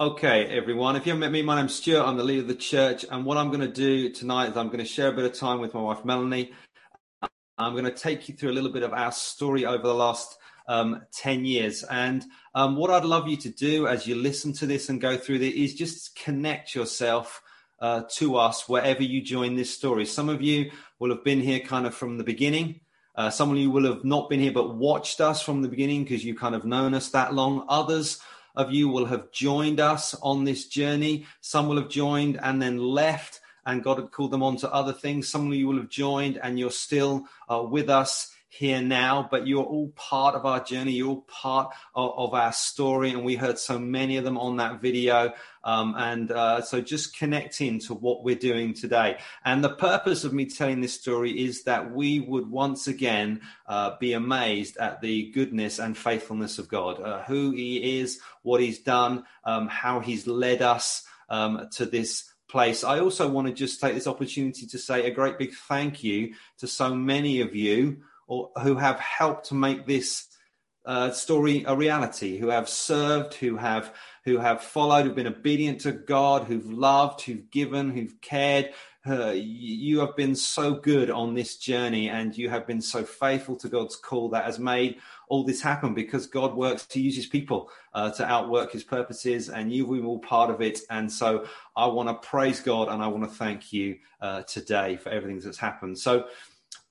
Okay, everyone. If you haven't met me, my name's Stuart. I'm the leader of the church. And what I'm going to do tonight is I'm going to share a bit of time with my wife, Melanie. I'm going to take you through a little bit of our story over the last um, 10 years. And um, what I'd love you to do as you listen to this and go through it is just connect yourself uh, to us wherever you join this story. Some of you will have been here kind of from the beginning. Uh, some of you will have not been here but watched us from the beginning because you've kind of known us that long. Others of you will have joined us on this journey. Some will have joined and then left, and God had called them on to other things. Some of you will have joined and you're still uh, with us here now, but you're all part of our journey. You're all part of, of our story, and we heard so many of them on that video. Um, and uh, so just connect into what we're doing today. And the purpose of me telling this story is that we would once again uh, be amazed at the goodness and faithfulness of God, uh, who He is, what He's done, um, how He's led us um, to this place. I also want to just take this opportunity to say a great big thank you to so many of you or who have helped to make this uh, story a reality, who have served, who have who have followed, who've been obedient to God, who've loved, who've given, who've cared. Uh, you have been so good on this journey, and you have been so faithful to God's call that has made all this happen because God works to use His people uh, to outwork His purposes, and you've been all part of it. And so, I want to praise God and I want to thank you uh, today for everything that's happened. So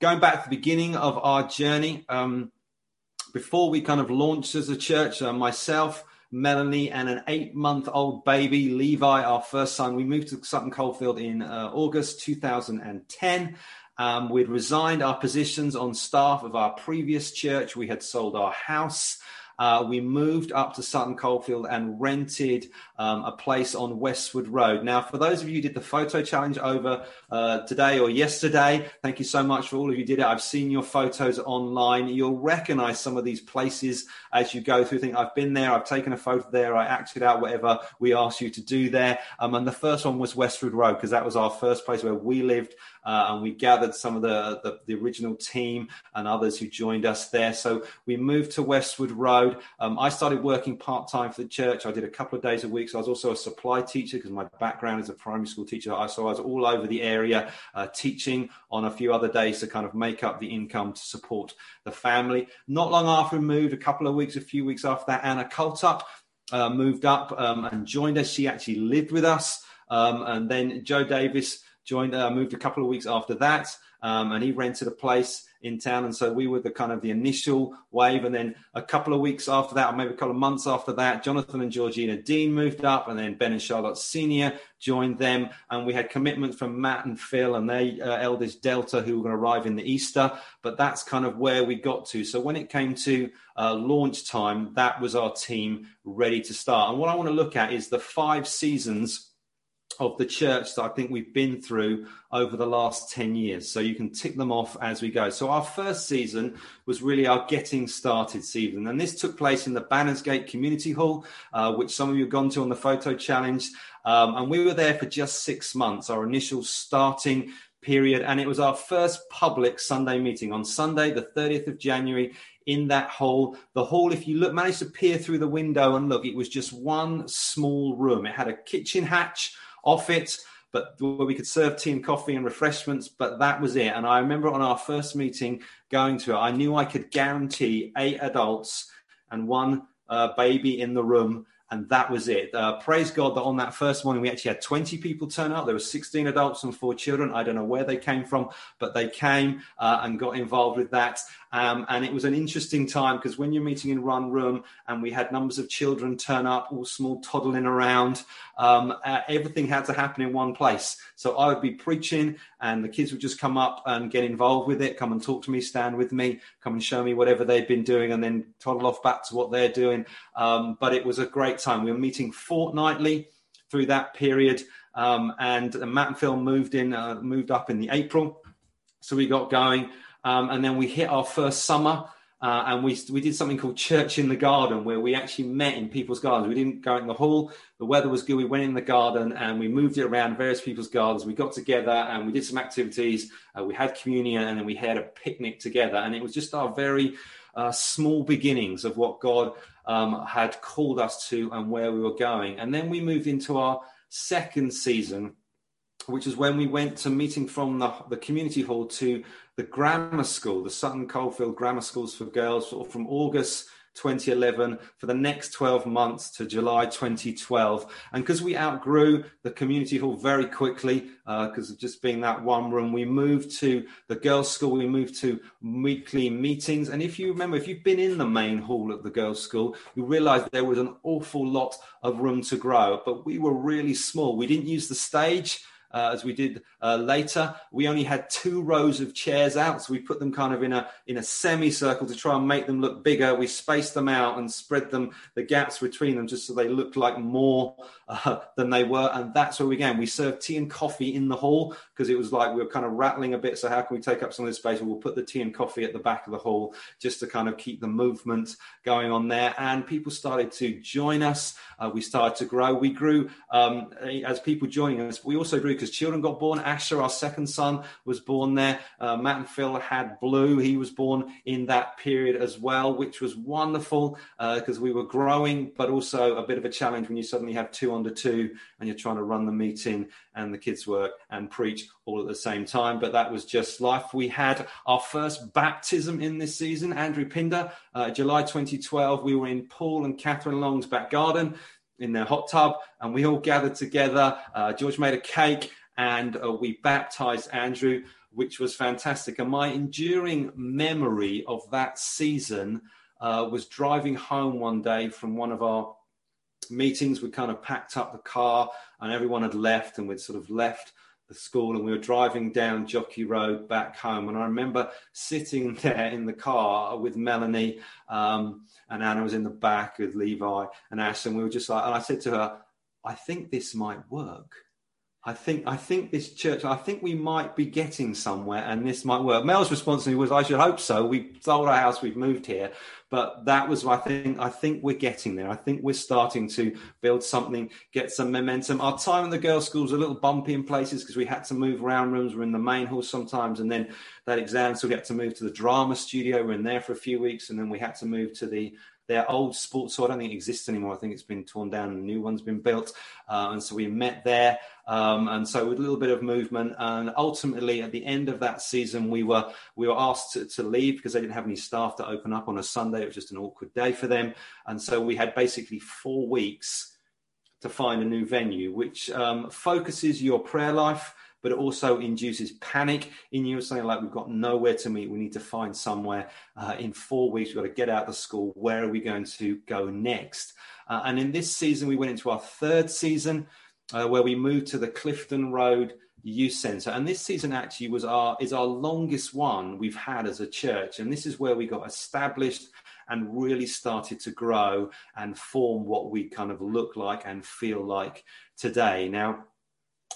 going back to the beginning of our journey, um, before we kind of launched as a church, uh, myself, Melanie, and an eight month old baby, Levi, our first son, we moved to Sutton Coldfield in uh, August 2010. Um, we'd resigned our positions on staff of our previous church. We had sold our house uh, we moved up to Sutton Coldfield and rented um, a place on Westwood Road. Now, for those of you who did the photo challenge over uh, today or yesterday, thank you so much for all of you did it. I've seen your photos online. You'll recognize some of these places as you go through. Think I've been there, I've taken a photo there, I acted out whatever we asked you to do there. Um, and the first one was Westwood Road because that was our first place where we lived uh, and we gathered some of the, the, the original team and others who joined us there. So we moved to Westwood Road. Um, I started working part time for the church. I did a couple of days a week. So I was also a supply teacher because my background is a primary school teacher. So I was all over the area uh, teaching on a few other days to kind of make up the income to support the family. Not long after we moved, a couple of weeks, a few weeks after that, Anna Coltup uh, moved up um, and joined us. She actually lived with us. Um, and then Joe Davis joined, uh, moved a couple of weeks after that, um, and he rented a place in town. And so we were the kind of the initial wave. And then a couple of weeks after that, or maybe a couple of months after that, Jonathan and Georgina Dean moved up, and then Ben and Charlotte Senior joined them. And we had commitments from Matt and Phil and their uh, eldest Delta, who were going to arrive in the Easter. But that's kind of where we got to. So when it came to uh, launch time, that was our team ready to start. And what I want to look at is the five seasons of the church that I think we've been through over the last 10 years. So you can tick them off as we go. So our first season was really our getting started season. And this took place in the Bannersgate Community Hall, uh, which some of you have gone to on the photo challenge. Um, and we were there for just six months, our initial starting period. And it was our first public Sunday meeting on Sunday, the 30th of January in that hall. The hall, if you look, managed to peer through the window and look, it was just one small room. It had a kitchen hatch off it, but where we could serve tea and coffee and refreshments, but that was it. And I remember on our first meeting going to it, I knew I could guarantee eight adults and one uh, baby in the room and that was it. Uh, praise God that on that first morning we actually had 20 people turn up. There were 16 adults and four children. I don't know where they came from, but they came uh, and got involved with that. Um, and it was an interesting time because when you're meeting in one room and we had numbers of children turn up, all small toddling around, um, uh, everything had to happen in one place. So I would be preaching and the kids would just come up and get involved with it, come and talk to me, stand with me, come and show me whatever they've been doing, and then toddle off back to what they're doing. Um, but it was a great time. We were meeting fortnightly through that period. Um, and Matt and Phil moved in, uh, moved up in the April. So we got going. Um, and then we hit our first summer. Uh, and we we did something called Church in the Garden, where we actually met in people's gardens. We didn't go in the hall. The weather was good. We went in the garden and we moved it around various people's gardens. We got together and we did some activities. Uh, we had communion and then we had a picnic together. And it was just our very uh, small beginnings of what God um, had called us to and where we were going. And then we moved into our second season, which is when we went to meeting from the, the community hall to the grammar school, the Sutton Coldfield Grammar Schools for Girls, from August 2011 for the next 12 months to July 2012. And because we outgrew the community hall very quickly, because uh, of just being that one room, we moved to the girls' school, we moved to weekly meetings. And if you remember, if you've been in the main hall at the girls' school, you realize there was an awful lot of room to grow, but we were really small. We didn't use the stage uh, as we did uh, later. We only had two rows of chairs out, so we put them kind of in a in a semicircle to try and make them look bigger. We spaced them out and spread them the gaps between them just so they looked like more uh, than they were. And that's where we began. We served tea and coffee in the hall because it was like we were kind of rattling a bit. So how can we take up some of this space? We'll put the tea and coffee at the back of the hall just to kind of keep the movement going on there. And people started to join us. Uh, we started to grow. We grew um, as people joining us. We also grew because children got born. Asher, our second son, was born there. Uh, Matt and Phil had Blue. He was born in that period as well, which was wonderful because uh, we were growing, but also a bit of a challenge when you suddenly have two under two and you're trying to run the meeting and the kids work and preach all at the same time. But that was just life. We had our first baptism in this season. Andrew Pinder, uh, July 2012. We were in Paul and Catherine Long's back garden in their hot tub, and we all gathered together. Uh, George made a cake, and uh, we baptized Andrew, which was fantastic. And my enduring memory of that season uh, was driving home one day from one of our meetings. We kind of packed up the car, and everyone had left, and we'd sort of left the school and we were driving down Jockey Road back home. And I remember sitting there in the car with Melanie um, and Anna was in the back with Levi and Ash. And we were just like, and I said to her, I think this might work. I think I think this church. I think we might be getting somewhere, and this might work. Mel's response to me was, "I should hope so. We sold our house, we've moved here, but that was I think I think we're getting there. I think we're starting to build something, get some momentum. Our time in the girls' school was a little bumpy in places because we had to move around rooms. We're in the main hall sometimes, and then that exam, so we had to move to the drama studio. We're in there for a few weeks, and then we had to move to the their old sports hall. I don't think it exists anymore. I think it's been torn down and a new one's been built. Uh, and so we met there. Um, and so with a little bit of movement. And ultimately, at the end of that season, we were we were asked to, to leave because they didn't have any staff to open up on a Sunday. It was just an awkward day for them. And so we had basically four weeks to find a new venue, which um, focuses your prayer life but it also induces panic in you. Something like we've got nowhere to meet. We need to find somewhere. Uh, in four weeks, we've got to get out of school. Where are we going to go next? Uh, and in this season, we went into our third season uh, where we moved to the Clifton Road Youth Centre. And this season actually was our is our longest one we've had as a church. And this is where we got established and really started to grow and form what we kind of look like and feel like today. Now,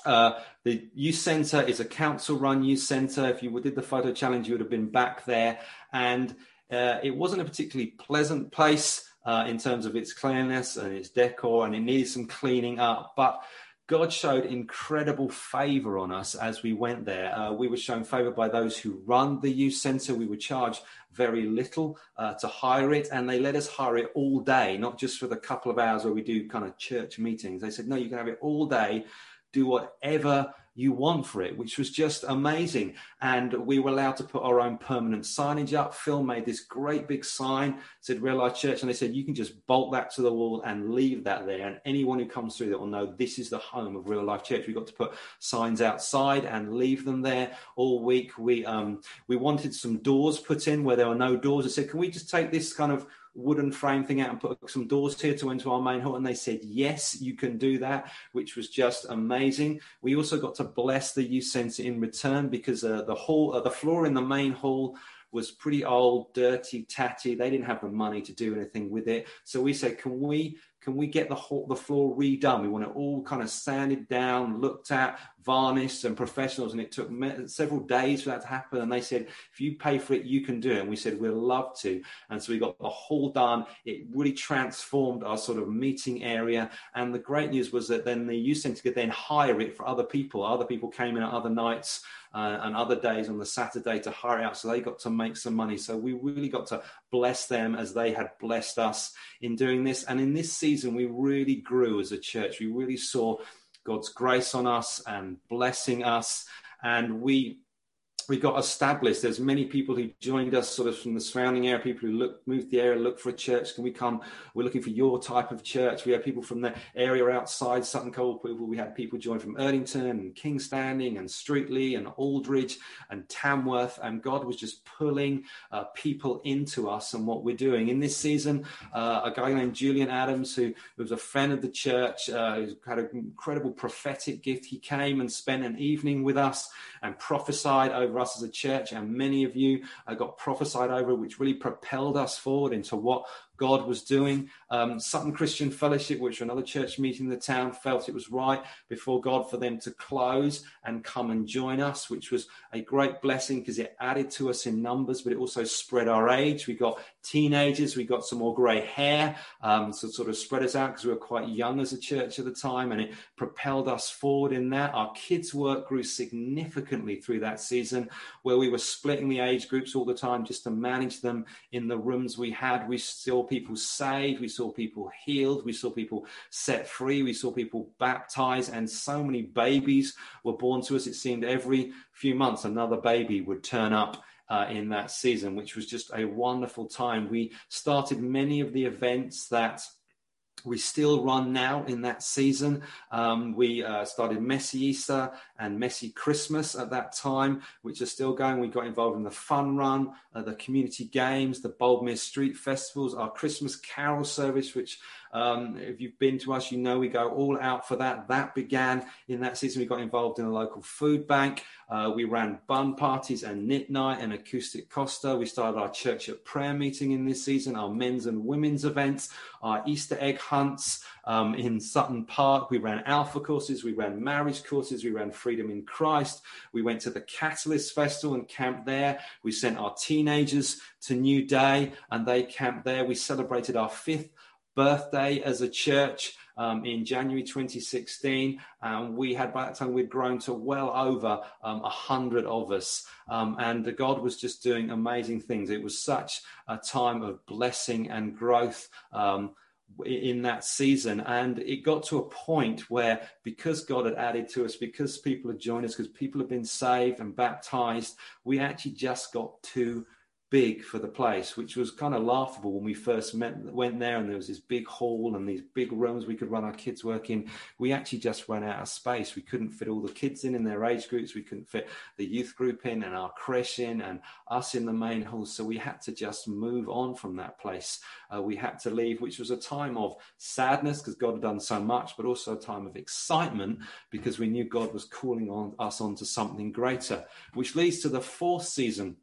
uh, the youth centre is a council run youth centre. If you did the photo challenge, you would have been back there. And uh, it wasn't a particularly pleasant place uh, in terms of its cleanliness and its decor, and it needed some cleaning up. But God showed incredible favor on us as we went there. Uh, we were shown favor by those who run the youth center. We were charged very little uh, to hire it, and they let us hire it all day, not just for the couple of hours where we do kind of church meetings. They said, no, you can have it all day do whatever you want for it, which was just amazing. And we were allowed to put our own permanent signage up. Phil made this great big sign, said Real Life Church, and they said you can just bolt that to the wall and leave that there. And anyone who comes through that will know this is the home of Real Life Church. We got to put signs outside and leave them there all week. We um we wanted some doors put in where there were no doors. I said, can we just take this kind of wooden frame thing out and put some doors here to enter our main hall? And they said, yes, you can do that, which was just amazing. We also got to bless the youth centre in return because uh, the hall, uh, the floor in the main hall was pretty old, dirty, tatty. They didn't have the money to do anything with it. So we said, can we can we get the whole, the floor redone? We want it all kind of sanded down, looked at, varnished, and professionals. And it took several days for that to happen. And they said, if you pay for it, you can do it. And we said, we'd love to. And so we got the whole done. It really transformed our sort of meeting area. And the great news was that then the youth centre could then hire it for other people. Other people came in at other nights uh, and other days on the Saturday to hire out. So they got to make some money. So we really got to bless them as they had blessed us in doing this. And in this season, we really grew as a church. We really saw God's grace on us and blessing us. And we we got established. There's many people who joined us sort of from the surrounding area, people who moved the area, look for a church. Can we come? We're looking for your type of church. We had people from the area outside Sutton. People. We had people join from Erdington and Kingstanding and Streetly and Aldridge and Tamworth. And God was just pulling uh, people into us and what we're doing. In this season, uh, a guy named Julian Adams, who was a friend of the church, uh, who had an incredible prophetic gift. He came and spent an evening with us and prophesied over us as a church. And many of you uh, got prophesied over, which really propelled us forward into what God was doing. Um, Sutton Christian Fellowship, which another church meeting in the town, felt it was right before God for them to close and come and join us, which was a great blessing because it added to us in numbers, but it also spread our age. We got teenagers, we got some more grey hair, um, so sort of spread us out because we were quite young as a church at the time, and it propelled us forward in that. Our kids' work grew significantly through that season, where we were splitting the age groups all the time just to manage them in the rooms we had. We still people saved, we saw people healed, we saw people set free, we saw people baptized, and so many babies were born to us. It seemed every few months another baby would turn up. Uh, in that season, which was just a wonderful time. We started many of the events that we still run now in that season. Um, we uh, started Messy Easter and Messy Christmas at that time, which are still going. We got involved in the fun run, uh, the community games, the Boldmere Street festivals, our Christmas carol service, which um, if you've been to us, you know we go all out for that. That began in that season. We got involved in a local food bank. Uh, we ran bun parties and knit night and acoustic Costa. We started our church at prayer meeting in this season, our men's and women's events, our Easter egg hunts um, in Sutton Park. We ran alpha courses, we ran marriage courses, we ran freedom in Christ. We went to the Catalyst Festival and camped there. We sent our teenagers to New Day and they camped there. We celebrated our fifth birthday as a church um, in January 2016. And we had, by that time, we'd grown to well over um, 100 of us. Um, and God was just doing amazing things. It was such a time of blessing and growth um, in that season. And it got to a point where, because God had added to us, because people had joined us, because people had been saved and baptized, we actually just got too big for the place, which was kind of laughable when we first met, went there and there was this big hall and these big rooms we could run our kids' work in. We actually just ran out of space. We couldn't fit all the kids in in their age groups. We couldn't fit the youth group in and our creche in and us in the main hall. So we had to just move on from that place. Uh, we had to leave, which was a time of sadness because God had done so much, but also a time of excitement because we knew God was calling on us onto something greater, which leads to the fourth season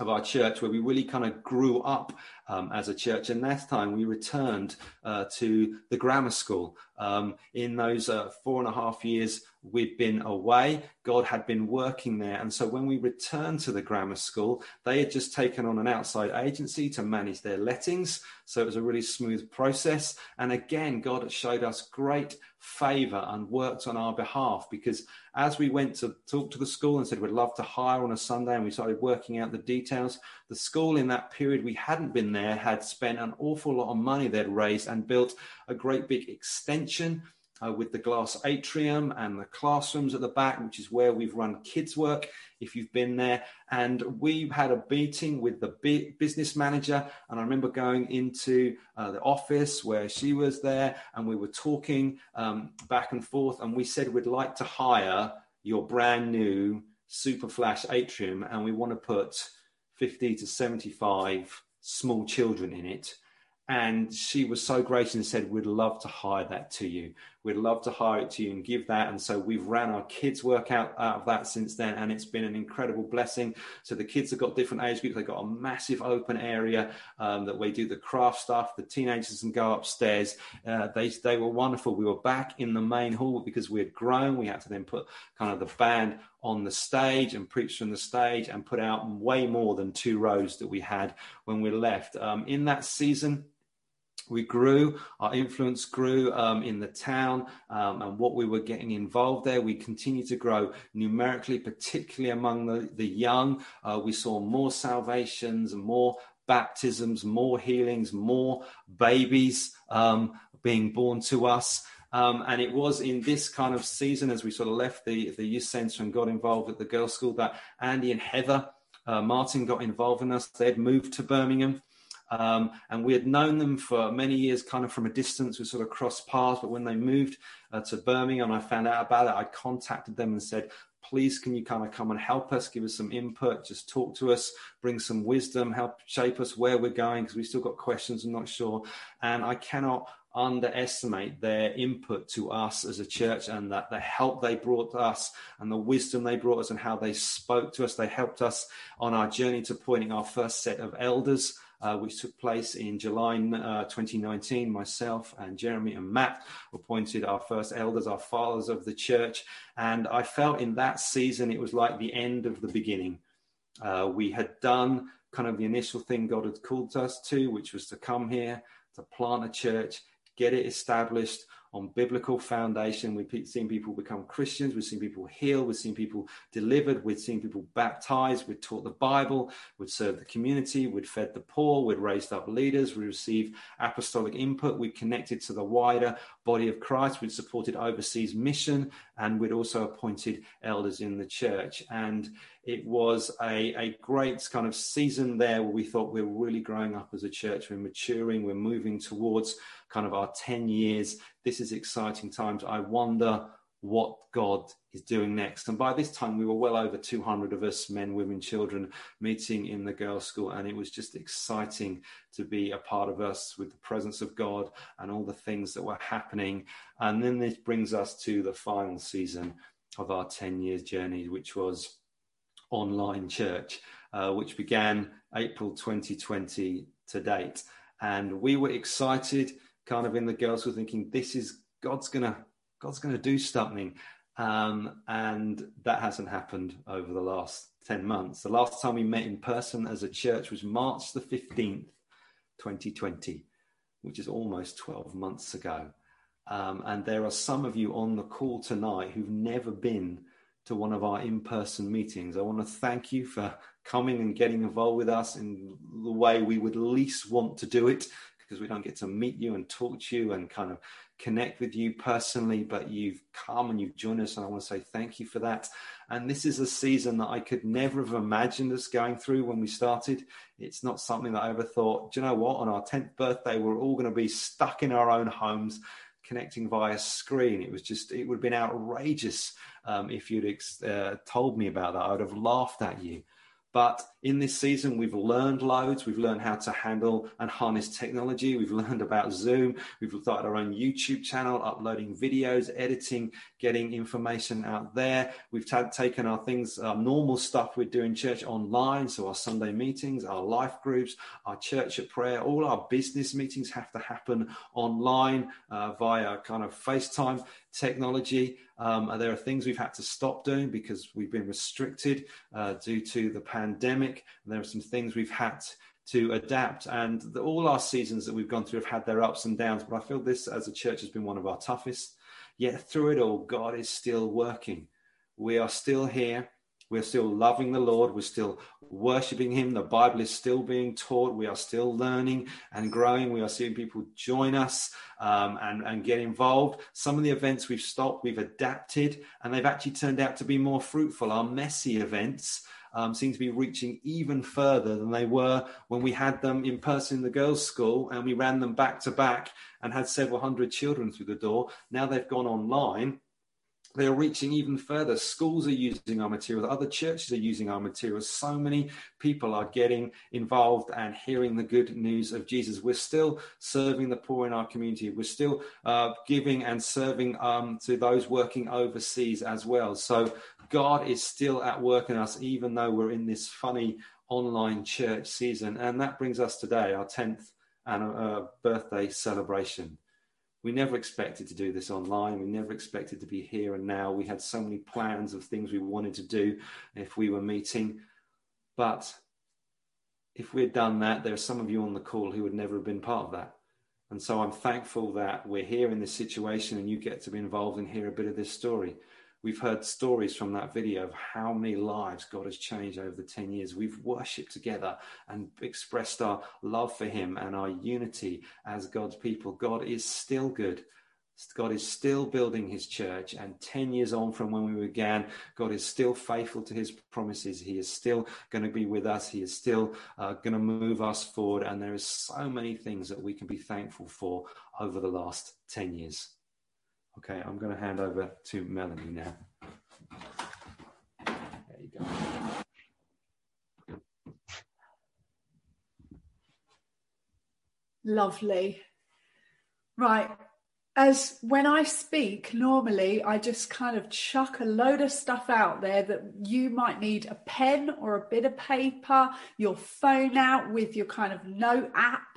of our church where we really kind of grew up um, as a church. And last time we returned uh, to the grammar school. Um, in those uh, four and a half years we'd been away, God had been working there. And so when we returned to the grammar school, they had just taken on an outside agency to manage their lettings. So it was a really smooth process. And again, God showed us great favor and worked on our behalf because as we went to talk to the school and said we'd love to hire on a Sunday and we started working out the details, the school in that period we hadn't been there had spent an awful lot of money they'd raised and built a great big extension uh, with the glass atrium and the classrooms at the back, which is where we've run kids' work, if you've been there. And we had a meeting with the business manager. And I remember going into uh, the office where she was there, and we were talking um, back and forth. And we said, We'd like to hire your brand new Super Flash atrium, and we want to put 50 to 75 small children in it and she was so gracious and said, We'd love to hire that to you. We'd love to hire it to you and give that. And so we've ran our kids' workout out of that since then. And it's been an incredible blessing. So the kids have got different age groups. They've got a massive open area um, that we do the craft stuff. The teenagers can go upstairs. Uh, they, they were wonderful. We were back in the main hall because we had grown. We had to then put kind of the band on the stage and preached from the stage and put out way more than two rows that we had when we left. Um, in that season, we grew, our influence grew um, in the town um, and what we were getting involved there. We continued to grow numerically, particularly among the, the young. Uh, we saw more salvations more baptisms, more healings, more babies um, being born to us. Um, and it was in this kind of season, as we sort of left the, the youth centre and got involved at the girls' school, that Andy and Heather uh, Martin got involved in us. They'd moved to Birmingham. Um, and we had known them for many years, kind of from a distance. We sort of crossed paths, but when they moved uh, to Birmingham, I found out about it. I contacted them and said, please can you kind of come and help us give us some input just talk to us bring some wisdom help shape us where we're going because we still got questions i'm not sure and i cannot underestimate their input to us as a church and that the help they brought us and the wisdom they brought us and how they spoke to us they helped us on our journey to appointing our first set of elders uh, which took place in July uh, 2019. Myself and Jeremy and Matt appointed our first elders, our fathers of the church. And I felt in that season it was like the end of the beginning. Uh, we had done kind of the initial thing God had called us to, which was to come here, to plant a church, get it established on biblical foundation. We've seen people become Christians. We've seen people healed. We've seen people delivered. We've seen people baptized. We've taught the Bible. We've served the community. We've fed the poor. We've raised up leaders. We received apostolic input. We've connected to the wider body of Christ. We'd supported overseas mission and we'd also appointed elders in the church. And it was a, a great kind of season there where we thought we we're really growing up as a church. We're maturing. We're moving towards kind of our 10 years. This is exciting times. I wonder what God is doing next. And by this time, we were well over 200 of us, men, women, children, meeting in the girls' school. And it was just exciting to be a part of us with the presence of God and all the things that were happening. And then this brings us to the final season of our 10 years journey, which was online church, uh, which began April 2020 to date. And we were excited, kind of in the girls were thinking, this is God's gonna God's gonna do something. Um, and that hasn't happened over the last 10 months. The last time we met in person as a church was March the 15th, 2020, which is almost 12 months ago. Um, and there are some of you on the call tonight who've never been to one of our in person meetings. I want to thank you for coming and getting involved with us in the way we would least want to do it because we don't get to meet you and talk to you and kind of connect with you personally, but you've come and you've joined us, and I want to say thank you for that. And this is a season that I could never have imagined us going through when we started. It's not something that I ever thought, do you know what? On our 10th birthday, we're all going to be stuck in our own homes connecting via screen. It was just, it would have been outrageous um, if you'd uh, told me about that. I would have laughed at you. But in this season, we've learned loads. We've learned how to handle and harness technology. We've learned about Zoom. We've started our own YouTube channel, uploading videos, editing, getting information out there. We've t- taken our things, our normal stuff we do in church online. So our Sunday meetings, our life groups, our church at prayer, all our business meetings have to happen online uh, via kind of FaceTime technology. Um, there are things we've had to stop doing because we've been restricted uh, due to the pandemic. There are some things we've had to adapt, and the, all our seasons that we've gone through have had their ups and downs. But I feel this as a church has been one of our toughest. Yet through it all, God is still working. We are still here. We're still loving the Lord. We're still worshiping Him. The Bible is still being taught. We are still learning and growing. We are seeing people join us um, and, and get involved. Some of the events we've stopped, we've adapted, and they've actually turned out to be more fruitful. Our messy events um, seem to be reaching even further than they were when we had them in person in the girls' school and we ran them back to back and had several hundred children through the door. Now they've gone online they are reaching even further. Schools are using our materials, other churches are using our materials. So many people are getting involved and hearing the good news of Jesus. We're still serving the poor in our community. We're still uh, giving and serving um, to those working overseas as well. So God is still at work in us, even though we're in this funny online church season. And that brings us today, our 10th and uh, birthday celebration. We never expected to do this online. We never expected to be here and now. We had so many plans of things we wanted to do if we were meeting. But if we'd done that, there are some of you on the call who would never have been part of that. And so I'm thankful that we're here in this situation and you get to be involved and hear a bit of this story. We've heard stories from that video of how many lives God has changed over the 10 years. We've worshipped together and expressed our love for Him and our unity as God's people. God is still good. God is still building his church, and 10 years on from when we began, God is still faithful to his promises. He is still going to be with us. He is still uh, going to move us forward. And there is so many things that we can be thankful for over the last 10 years. Okay, I'm going to hand over to Melanie now. There you go. Lovely. Right. As when I speak, normally I just kind of chuck a load of stuff out there that you might need a pen or a bit of paper, your phone out with your kind of note app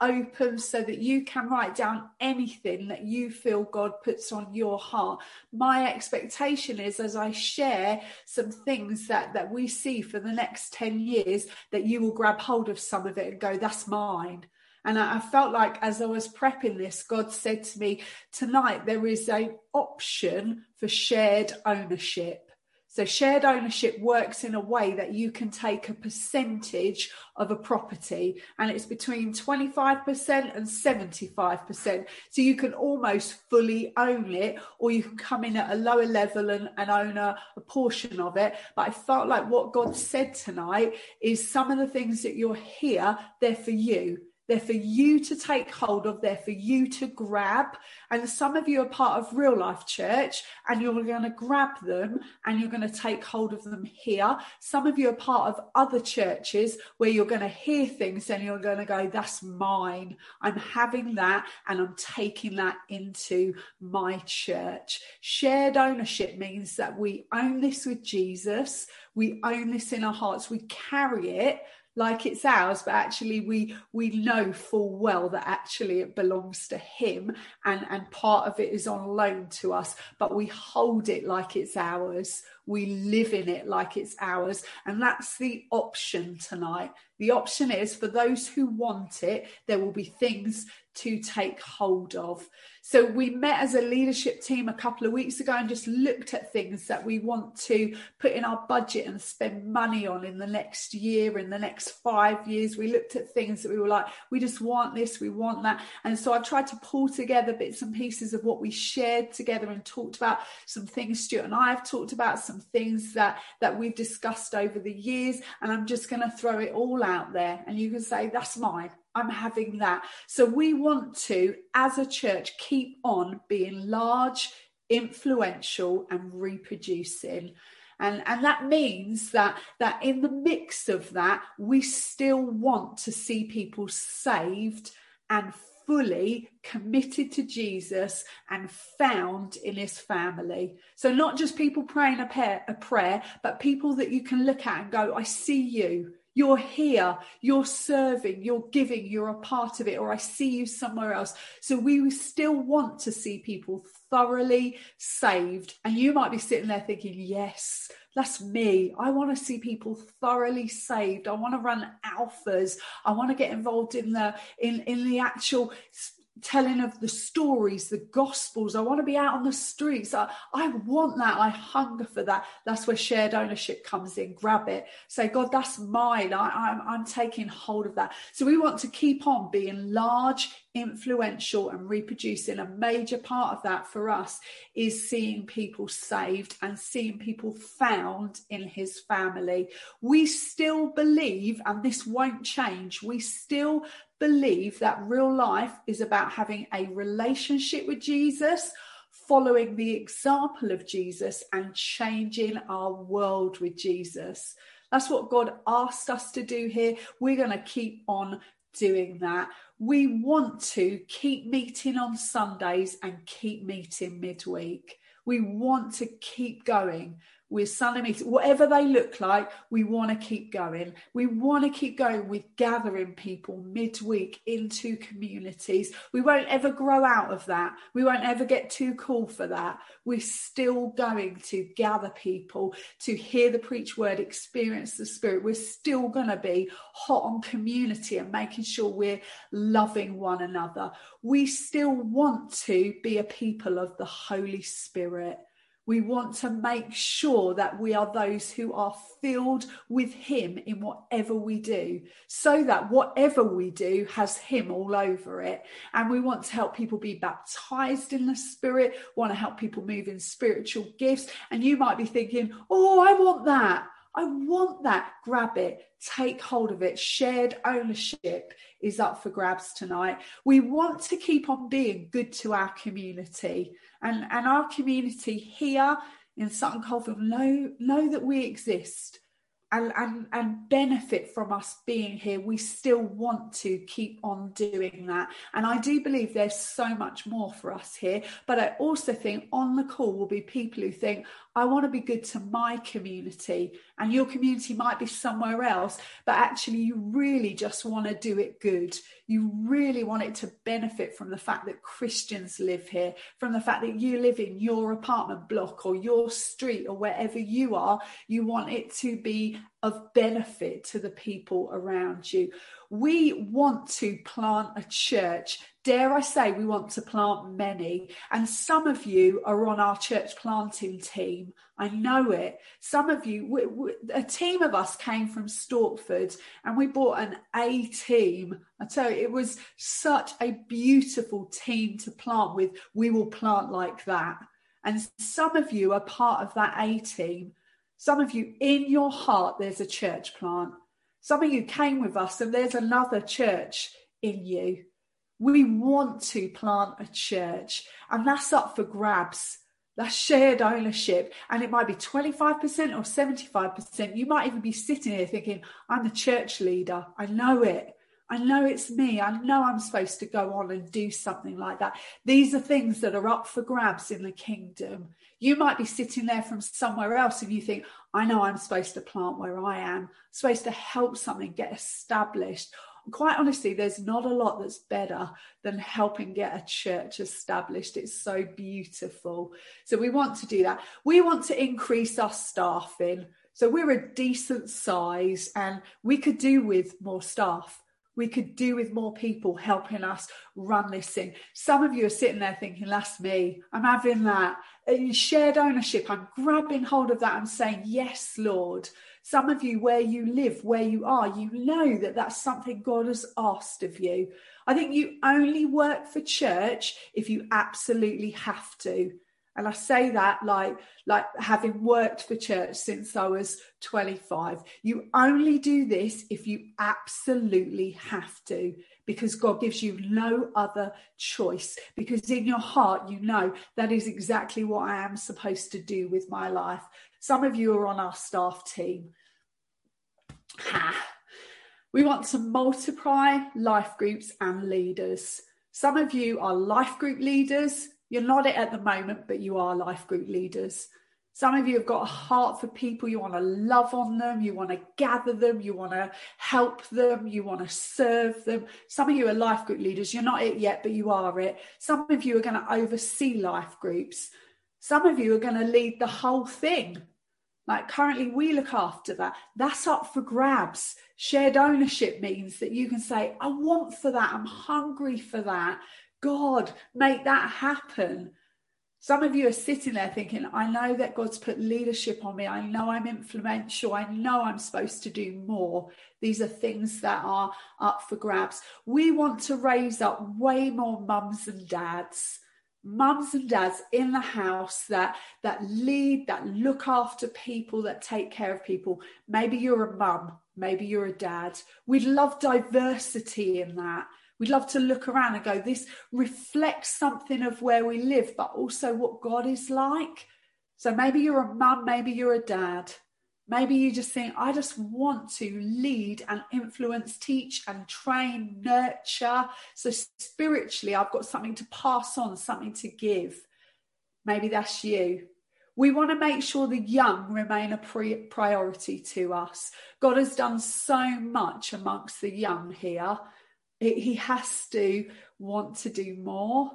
open so that you can write down anything that you feel God puts on your heart. My expectation is as I share some things that, that we see for the next 10 years, that you will grab hold of some of it and go, that's mine. And I, I felt like as I was prepping this, God said to me, tonight there is a option for shared ownership. So shared ownership works in a way that you can take a percentage of a property and it's between 25% and 75%. So you can almost fully own it or you can come in at a lower level and, and own a, a portion of it. But I felt like what God said tonight is some of the things that you're here, they're for you. They're for you to take hold of, they're for you to grab. And some of you are part of real life church and you're going to grab them and you're going to take hold of them here. Some of you are part of other churches where you're going to hear things and you're going to go, that's mine. I'm having that and I'm taking that into my church. Shared ownership means that we own this with Jesus. We own this in our hearts. We carry it like it's ours but actually we we know full well that actually it belongs to him and and part of it is on loan to us but we hold it like it's ours. We live in it like it's ours. And that's the option tonight. The option is for those who want it there will be things to take hold of so we met as a leadership team a couple of weeks ago and just looked at things that we want to put in our budget and spend money on in the next year, in the next five years. We looked at things that we were like, we just want this, we want that. And so I tried to pull together bits and pieces of what we shared together and talked about some things Stuart and I have talked about, some things that, that we've discussed over the years. And I'm just going to throw it all out there. And you can say, that's mine. I'm having that. So we want to, as a church, keep on being large, influential, and reproducing. And, and that means that, that in the mix of that, we still want to see people saved and fully committed to Jesus and found in his family. So, not just people praying a a prayer, but people that you can look at and go, I see you. You're here, you're serving, you're giving, you're a part of it, or I see you somewhere else. So we still want to see people thoroughly saved. And you might be sitting there thinking, yes, that's me. I want to see people thoroughly saved. I want to run alphas. I want to get involved in the in in the actual telling of the stories, the gospels. I want to be out on the streets. I, I want that. I hunger for that. That's where shared ownership comes in. Grab it. Say, God, that's mine. I, I'm, I'm taking hold of that. So we want to keep on being large, influential, and reproducing. A major part of that for us is seeing people saved and seeing people found in his family. We still believe, and this won't change, we still believe that real life is about having a relationship with Jesus, following the example of Jesus, and changing our world with Jesus. That's what God asked us to do here. We're going to keep on doing that. We want to keep meeting on Sundays and keep meeting midweek. We want to keep going with Sunday meetings, whatever they look like, we want to keep going. We want to keep going with gathering people midweek into communities. We won't ever grow out of that. We won't ever get too cool for that. We're still going to gather people to hear the preach word, experience the spirit. We're still going to be hot on community and making sure we're loving one another. We still want to be a people of the Holy Spirit. We want to make sure that we are those who are filled with Him in whatever we do, so that whatever we do has Him all over it. And we want to help people be baptized in the Spirit, want to help people move in spiritual gifts. And you might be thinking, oh, I want that. I want that. Grab it, take hold of it. Shared ownership is up for grabs tonight. We want to keep on being good to our community and, and our community here in Sutton Coldfield know, know that we exist and, and, and benefit from us being here, we still want to keep on doing that. And I do believe there's so much more for us here. But I also think on the call will be people who think, I want to be good to my community, and your community might be somewhere else, but actually, you really just want to do it good. You really want it to benefit from the fact that Christians live here, from the fact that you live in your apartment block or your street or wherever you are. You want it to be of benefit to the people around you. We want to plant a church. Dare I say, we want to plant many. And some of you are on our church planting team. I know it. Some of you, we, we, a team of us came from Stortford and we bought an A team. I tell you, it was such a beautiful team to plant with. We will plant like that. And some of you are part of that A team. Some of you, in your heart, there's a church plant. Some of you came with us, and there's another church in you. We want to plant a church, and that's up for grabs. That's shared ownership, and it might be 25% or 75%. You might even be sitting here thinking, I'm the church leader. I know it. I know it's me. I know I'm supposed to go on and do something like that. These are things that are up for grabs in the kingdom. You might be sitting there from somewhere else and you think, I know I'm supposed to plant where I am, I'm supposed to help something get established. Quite honestly, there's not a lot that's better than helping get a church established. It's so beautiful. So, we want to do that. We want to increase our staffing. So, we're a decent size and we could do with more staff we could do with more people helping us run this thing. Some of you are sitting there thinking, that's me. I'm having that. In Shared ownership. I'm grabbing hold of that. I'm saying, yes, Lord. Some of you, where you live, where you are, you know that that's something God has asked of you. I think you only work for church if you absolutely have to. And I say that like, like having worked for church since I was 25. You only do this if you absolutely have to, because God gives you no other choice. Because in your heart, you know that is exactly what I am supposed to do with my life. Some of you are on our staff team. Ha. We want to multiply life groups and leaders. Some of you are life group leaders you're not it at the moment, but you are life group leaders. Some of you have got a heart for people. You want to love on them. You want to gather them. You want to help them. You want to serve them. Some of you are life group leaders. You're not it yet, but you are it. Some of you are going to oversee life groups. Some of you are going to lead the whole thing. Like currently, we look after that. That's up for grabs. Shared ownership means that you can say, I want for that. I'm hungry for that. God, make that happen. Some of you are sitting there thinking, I know that God's put leadership on me. I know I'm influential. I know I'm supposed to do more. These are things that are up for grabs. We want to raise up way more mums and dads. Mums and dads in the house that that lead, that look after people, that take care of people. Maybe you're a mum, maybe you're a dad. We'd love diversity in that. We'd love to look around and go, this reflects something of where we live, but also what God is like. So maybe you're a mum, maybe you're a dad. Maybe you just think, I just want to lead and influence, teach and train, nurture. So spiritually, I've got something to pass on, something to give. Maybe that's you. We want to make sure the young remain a pre- priority to us. God has done so much amongst the young here he has to want to do more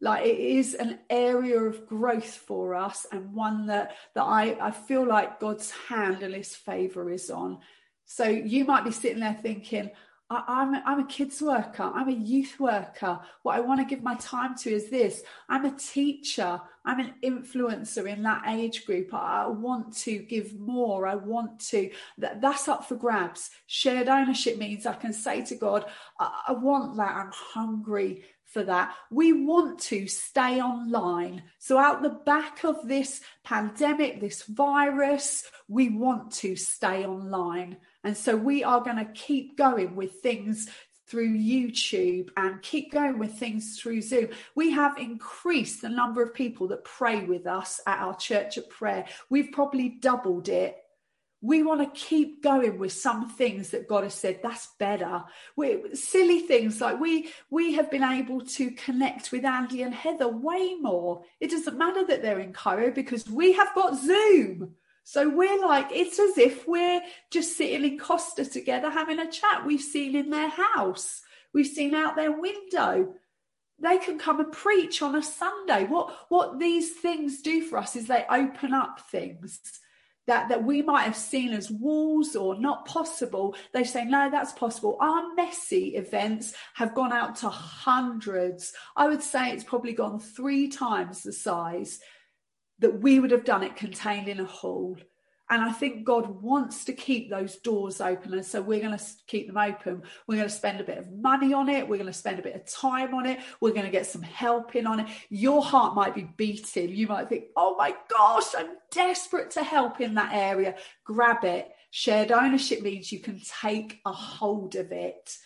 like it is an area of growth for us and one that that I, I feel like God's hand and his favor is on. So you might be sitting there thinking, I, am a, I'm a kids worker. I'm a youth worker. What I want to give my time to is this. I'm a teacher. I'm an influencer in that age group. I want to give more. I want to. That, that's up for grabs. Shared ownership means I can say to God, I, I want that. I'm hungry for that. We want to stay online. So, out the back of this pandemic, this virus, we want to stay online. And so, we are going to keep going with things through YouTube and keep going with things through Zoom. We have increased the number of people that pray with us at our church at prayer. We've probably doubled it we want to keep going with some things that God has said that's better. We, silly things like we we have been able to connect with Andy and Heather way more. It doesn't matter that they're in Cairo because we have got Zoom. So we're like, it's as if we're just sitting in Costa together having a chat. We've seen in their house, we've seen out their window. They can come and preach on a Sunday. What what these things do for us is they open up things that, that we might have seen as walls or not possible, they say, no, that's possible. Our messy events have gone out to hundreds. I would say it's probably gone three times the size that we would have done it contained in a hall. And I think God wants to keep those doors open. And so we're going to keep them open. We're going to spend a bit of money on it. We're going to spend a bit of time on it. We're going to get some help in on it. Your heart might be beating. You might think, oh my gosh, I'm desperate to help in that area. Grab it. Shared ownership means you can take a hold of it.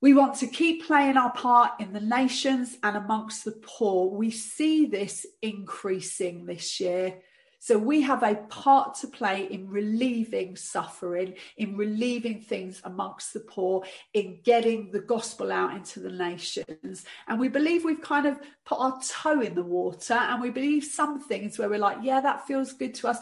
We want to keep playing our part in the nations and amongst the poor. We see this increasing this year. So we have a part to play in relieving suffering, in relieving things amongst the poor, in getting the gospel out into the nations. And we believe we've kind of put our toe in the water and we believe some things where we're like, yeah, that feels good to us.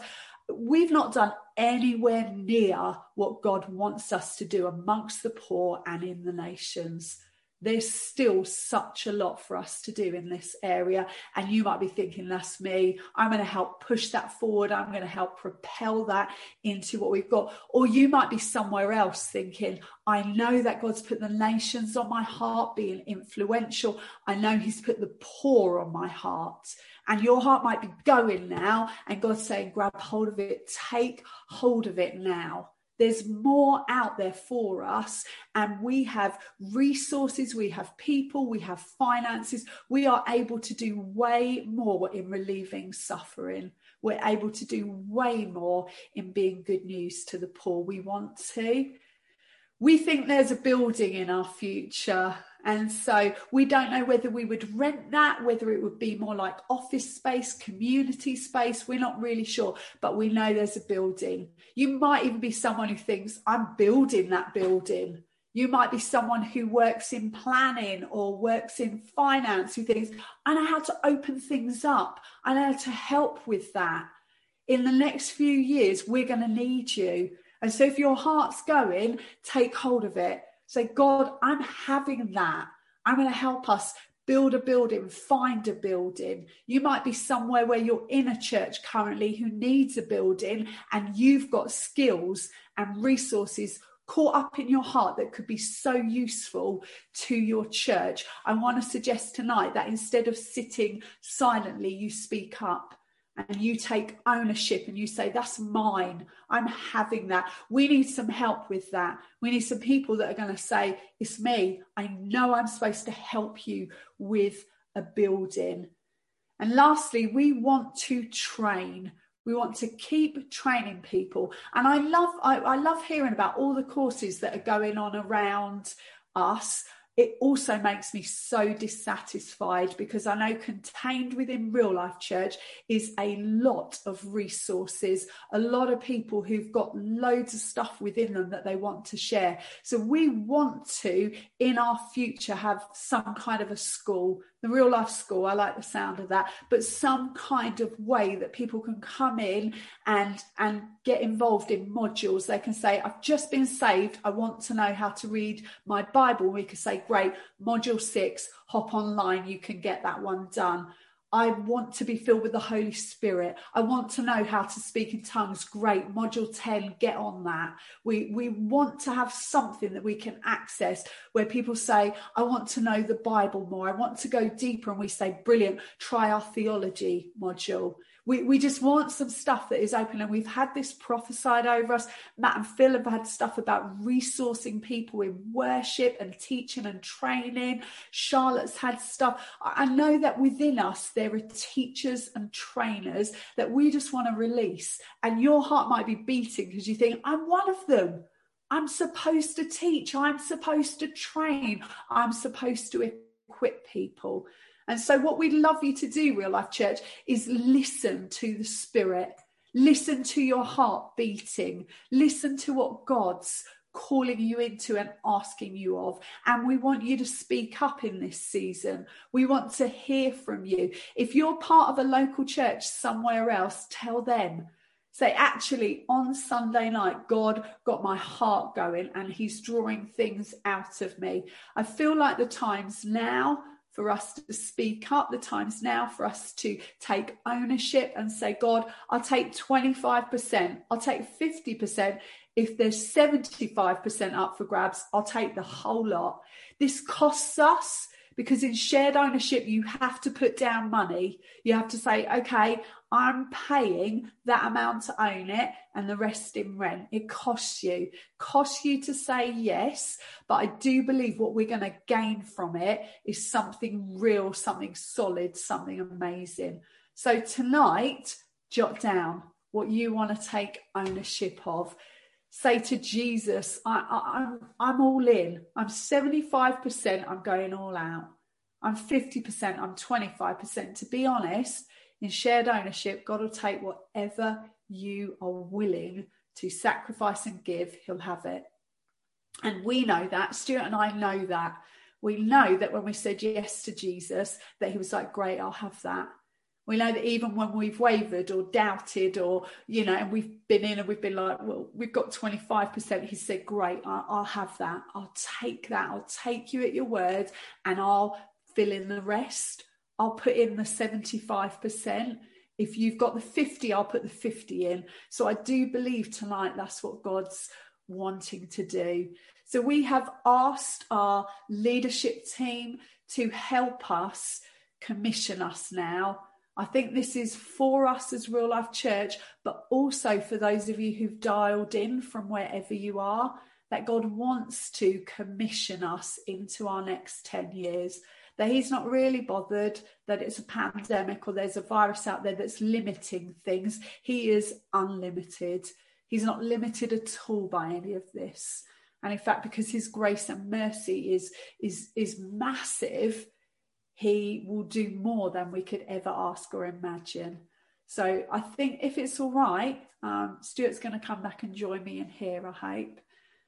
We've not done anywhere near what God wants us to do amongst the poor and in the nations there's still such a lot for us to do in this area. And you might be thinking, that's me. I'm going to help push that forward. I'm going to help propel that into what we've got. Or you might be somewhere else thinking, I know that God's put the nations on my heart being influential. I know He's put the poor on my heart. And your heart might be going now, and God's saying, grab hold of it, take hold of it now. There's more out there for us, and we have resources, we have people, we have finances. We are able to do way more in relieving suffering. We're able to do way more in being good news to the poor. We want to. We think there's a building in our future and so we don't know whether we would rent that, whether it would be more like office space, community space. We're not really sure, but we know there's a building. You might even be someone who thinks, I'm building that building. You might be someone who works in planning or works in finance who thinks, I know how to open things up. I know how to help with that. In the next few years, we're going to need you. And so if your heart's going, take hold of it Say, God, I'm having that. I'm going to help us build a building, find a building. You might be somewhere where you're in a church currently who needs a building and you've got skills and resources caught up in your heart that could be so useful to your church. I want to suggest tonight that instead of sitting silently, you speak up and you take ownership and you say, That's mine. I'm having that. We need some help with that. We need some people that are going to say, It's me. I know I'm supposed to help you with a building. And lastly, we want to train. We want to keep training people. And I love I, I love hearing about all the courses that are going on around us it also makes me so dissatisfied because I know contained within real life church is a lot of resources, a lot of people who've got loads of stuff within them that they want to share. So we want to, in our future, have some kind of a school the real life school. I like the sound of that, but some kind of way that people can come in and and get involved in modules. They can say, "I've just been saved. I want to know how to read my Bible." We could say, "Great, module six. Hop online. You can get that one done." I want to be filled with the Holy Spirit. I want to know how to speak in tongues. Great. Module 10, get on that. We, we want to have something that we can access where people say, I want to know the Bible more. I want to go deeper. And we say, brilliant, try our theology module. We, we just want some stuff that is open. And we've had this prophesied over us. Matt and Phil have had stuff about resourcing people in worship and teaching and training. Charlotte's had stuff. I know that within us, there are teachers and trainers that we just want to release. And your heart might be beating because you think, I'm one of them. I'm supposed to teach. I'm supposed to train. I'm supposed to equip people. And so, what we'd love you to do, Real Life Church, is listen to the Spirit, listen to your heart beating, listen to what God's calling you into and asking you of. And we want you to speak up in this season. We want to hear from you. If you're part of a local church somewhere else, tell them. Say, actually, on Sunday night, God got my heart going and He's drawing things out of me. I feel like the times now for us to speak up. The time's now for us to take ownership and say, God, I'll take 25%, I'll take 50%. If there's 75% up for grabs, I'll take the whole lot. This costs us because in shared ownership, you have to put down money. You have to say, okay, I'm paying that amount to own it and the rest in rent. It costs you, costs you to say yes. But I do believe what we're going to gain from it is something real, something solid, something amazing. So tonight, jot down what you want to take ownership of. Say to Jesus, I, I, I'm, I'm all in. I'm 75%, I'm going all out. I'm 50%, I'm 25%. To be honest, in shared ownership, God will take whatever you are willing to sacrifice and give, He'll have it. And we know that. Stuart and I know that. We know that when we said yes to Jesus, that He was like, Great, I'll have that. We know that even when we've wavered or doubted, or, you know, and we've been in and we've been like, well, we've got 25%, he said, great, I'll, I'll have that. I'll take that. I'll take you at your word and I'll fill in the rest. I'll put in the 75%. If you've got the 50, I'll put the 50 in. So I do believe tonight that's what God's wanting to do. So we have asked our leadership team to help us commission us now. I think this is for us as Real Life Church, but also for those of you who've dialed in from wherever you are, that God wants to commission us into our next 10 years that he's not really bothered that it's a pandemic or there's a virus out there that's limiting things. He is unlimited. He's not limited at all by any of this. And in fact, because his grace and mercy is is is massive, he will do more than we could ever ask or imagine. So I think if it's all right, um, Stuart's going to come back and join me in here, I hope.